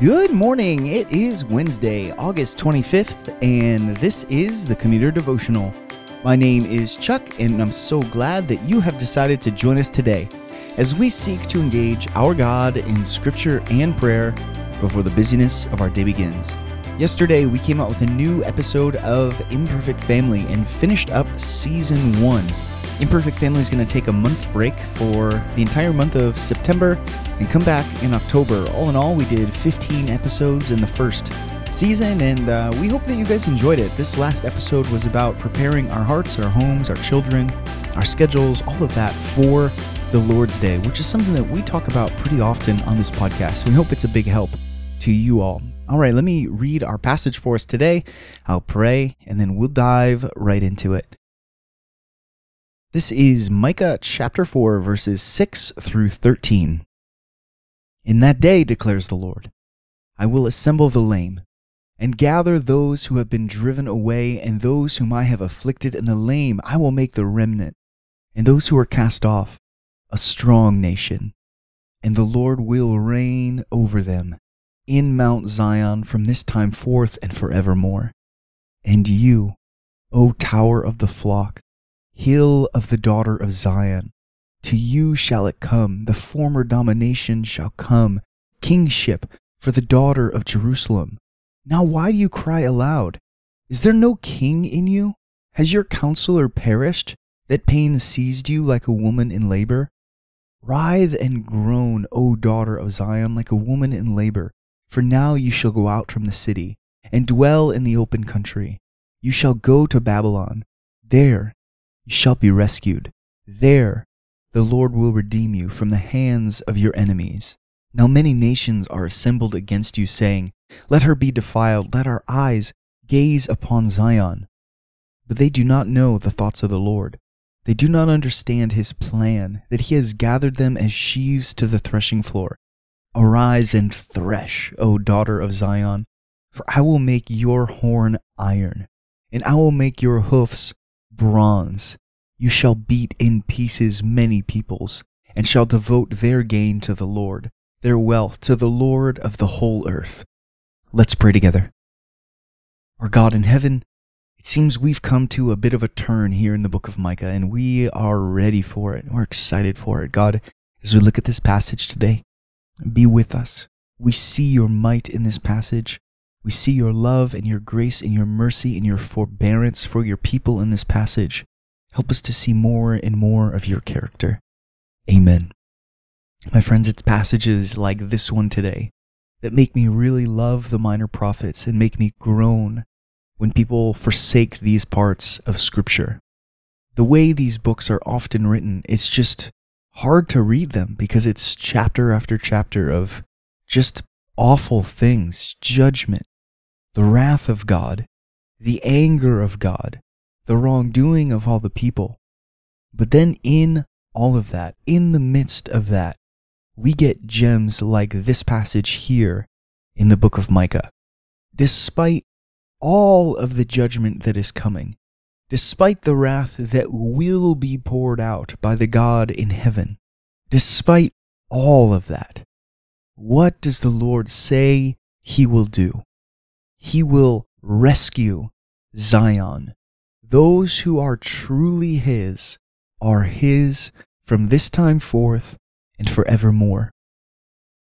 Good morning. It is Wednesday, August 25th, and this is the Commuter Devotional. My name is Chuck, and I'm so glad that you have decided to join us today as we seek to engage our God in scripture and prayer before the busyness of our day begins. Yesterday, we came out with a new episode of Imperfect Family and finished up season one. Imperfect Family is going to take a month break for the entire month of September and come back in October. All in all, we did 15 episodes in the first season, and uh, we hope that you guys enjoyed it. This last episode was about preparing our hearts, our homes, our children, our schedules, all of that for the Lord's Day, which is something that we talk about pretty often on this podcast. We hope it's a big help to you all. All right, let me read our passage for us today. I'll pray, and then we'll dive right into it. This is Micah chapter 4, verses 6 through 13. In that day, declares the Lord, I will assemble the lame, and gather those who have been driven away, and those whom I have afflicted, and the lame I will make the remnant, and those who are cast off, a strong nation. And the Lord will reign over them in Mount Zion from this time forth and forevermore. And you, O tower of the flock, Hill of the daughter of Zion, to you shall it come, the former domination shall come, kingship for the daughter of Jerusalem. Now why do you cry aloud? Is there no king in you? Has your counselor perished, that pain seized you like a woman in labor? Writhe and groan, O daughter of Zion, like a woman in labor, for now you shall go out from the city, and dwell in the open country. You shall go to Babylon. There you shall be rescued. There the Lord will redeem you from the hands of your enemies. Now many nations are assembled against you, saying, Let her be defiled, let our eyes gaze upon Zion. But they do not know the thoughts of the Lord. They do not understand his plan, that he has gathered them as sheaves to the threshing floor. Arise and thresh, O daughter of Zion, for I will make your horn iron, and I will make your hoofs bronze. You shall beat in pieces many peoples, and shall devote their gain to the Lord, their wealth to the Lord of the whole earth. Let's pray together. Our God in heaven, it seems we've come to a bit of a turn here in the book of Micah, and we are ready for it. We're excited for it. God, as we look at this passage today, be with us. We see your might in this passage. We see your love and your grace and your mercy and your forbearance for your people in this passage. Help us to see more and more of your character. Amen. My friends, it's passages like this one today that make me really love the minor prophets and make me groan when people forsake these parts of Scripture. The way these books are often written, it's just hard to read them because it's chapter after chapter of just awful things, judgment, the wrath of God, the anger of God, the wrongdoing of all the people. But then in all of that, in the midst of that, we get gems like this passage here in the book of Micah. Despite all of the judgment that is coming, despite the wrath that will be poured out by the God in heaven, despite all of that, what does the Lord say he will do? He will rescue Zion. Those who are truly His are His from this time forth and forevermore.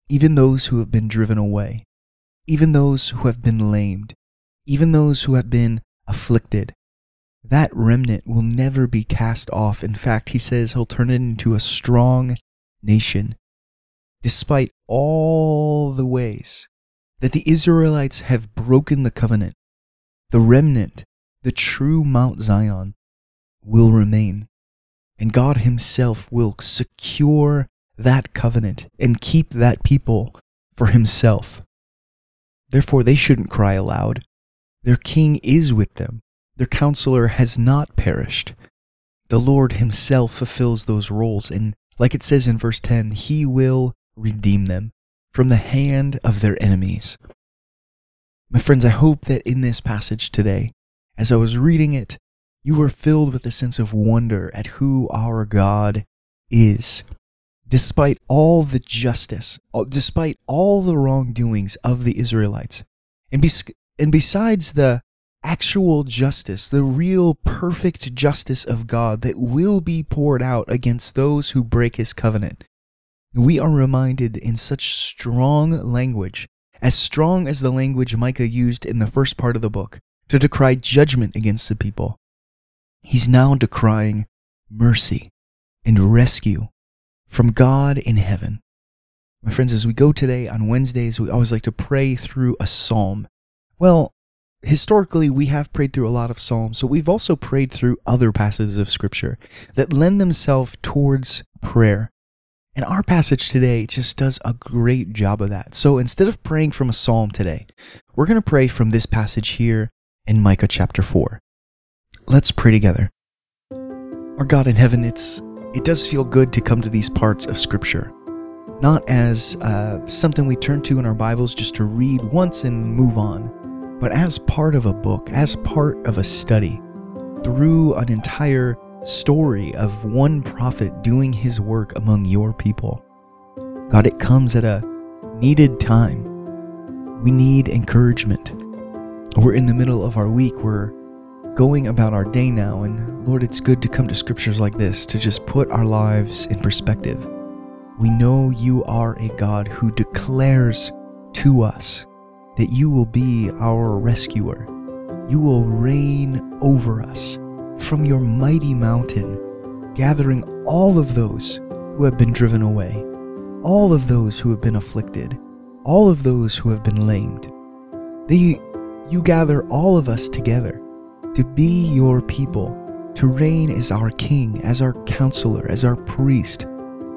Even those who have been driven away, even those who have been lamed, even those who have been afflicted, that remnant will never be cast off. In fact, he says he'll turn it into a strong nation. Despite all the ways that the Israelites have broken the covenant, the remnant, the true Mount Zion, will remain. And God Himself will secure that covenant and keep that people for Himself. Therefore, they shouldn't cry aloud. Their king is with them. Their counselor has not perished. The Lord Himself fulfills those roles, and like it says in verse 10, He will redeem them from the hand of their enemies. My friends, I hope that in this passage today, as I was reading it, you were filled with a sense of wonder at who our God is. despite all the justice, uh, despite all the wrongdoings of the Israelites, and, bes- and besides the actual justice, the real perfect justice of God that will be poured out against those who break his covenant, we are reminded in such strong language, as strong as the language Micah used in the first part of the book, to decry judgment against the people. He's now decrying mercy and rescue from God in heaven. My friends, as we go today on Wednesdays, we always like to pray through a psalm. Well, historically, we have prayed through a lot of psalms, but we've also prayed through other passages of scripture that lend themselves towards prayer. And our passage today just does a great job of that. So instead of praying from a psalm today, we're going to pray from this passage here in Micah chapter 4. Let's pray together. Our God in heaven, it's it does feel good to come to these parts of Scripture, not as uh, something we turn to in our Bibles just to read once and move on, but as part of a book, as part of a study, through an entire story of one prophet doing his work among your people. God, it comes at a needed time. We need encouragement. We're in the middle of our week. We're going about our day now. And Lord, it's good to come to scriptures like this to just put our lives in perspective. We know you are a God who declares to us that you will be our rescuer. You will reign over us from your mighty mountain, gathering all of those who have been driven away, all of those who have been afflicted, all of those who have been lamed. They, you gather all of us together to be your people, to reign as our king, as our counselor, as our priest,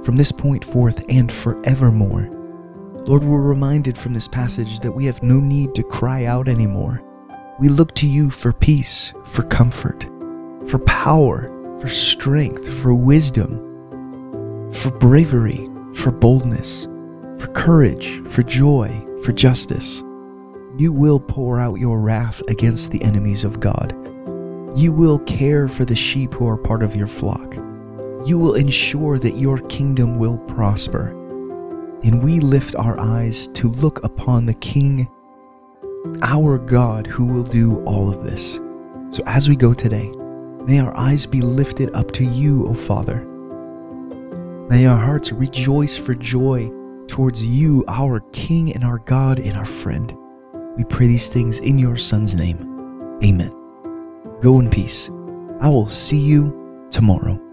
from this point forth and forevermore. Lord, we're reminded from this passage that we have no need to cry out anymore. We look to you for peace, for comfort, for power, for strength, for wisdom, for bravery, for boldness, for courage, for joy, for justice. You will pour out your wrath against the enemies of God. You will care for the sheep who are part of your flock. You will ensure that your kingdom will prosper. And we lift our eyes to look upon the King, our God, who will do all of this. So as we go today, may our eyes be lifted up to you, O Father. May our hearts rejoice for joy towards you, our King and our God and our friend. We pray these things in your Son's name. Amen. Go in peace. I will see you tomorrow.